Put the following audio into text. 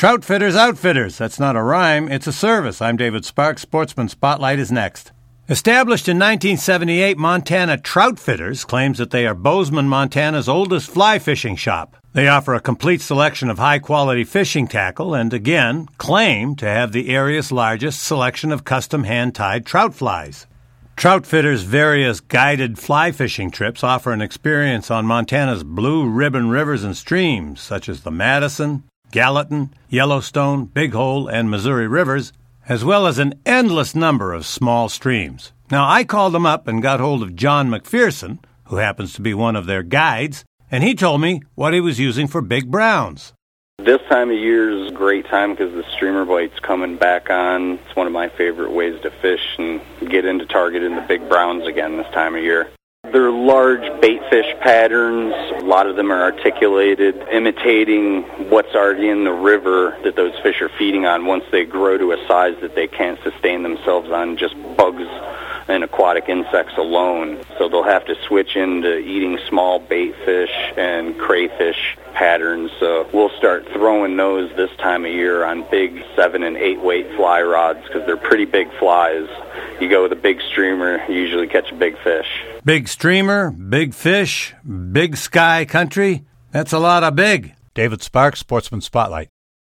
Troutfitters Outfitters. That's not a rhyme, it's a service. I'm David Sparks. Sportsman Spotlight is next. Established in 1978, Montana Troutfitters claims that they are Bozeman, Montana's oldest fly fishing shop. They offer a complete selection of high quality fishing tackle and again claim to have the area's largest selection of custom hand tied trout flies. Troutfitters' various guided fly fishing trips offer an experience on Montana's blue ribbon rivers and streams, such as the Madison, Gallatin, Yellowstone, Big Hole, and Missouri rivers, as well as an endless number of small streams. Now, I called them up and got hold of John McPherson, who happens to be one of their guides, and he told me what he was using for big browns. This time of year is a great time because the streamer bite's coming back on. It's one of my favorite ways to fish and get into targeting the big browns again this time of year. They're large bait fish patterns. A lot of them are articulated, imitating what's already in the river that those fish are feeding on once they grow to a size that they can't sustain themselves on just bugs and aquatic insects alone. So they'll have to switch into eating small bait fish and crayfish patterns. So we'll start throwing those this time of year on big seven and eight weight fly rods because they're pretty big flies. You go with a big streamer, you usually catch a big fish. Big streamer, big fish, big sky country. That's a lot of big. David Sparks, Sportsman Spotlight.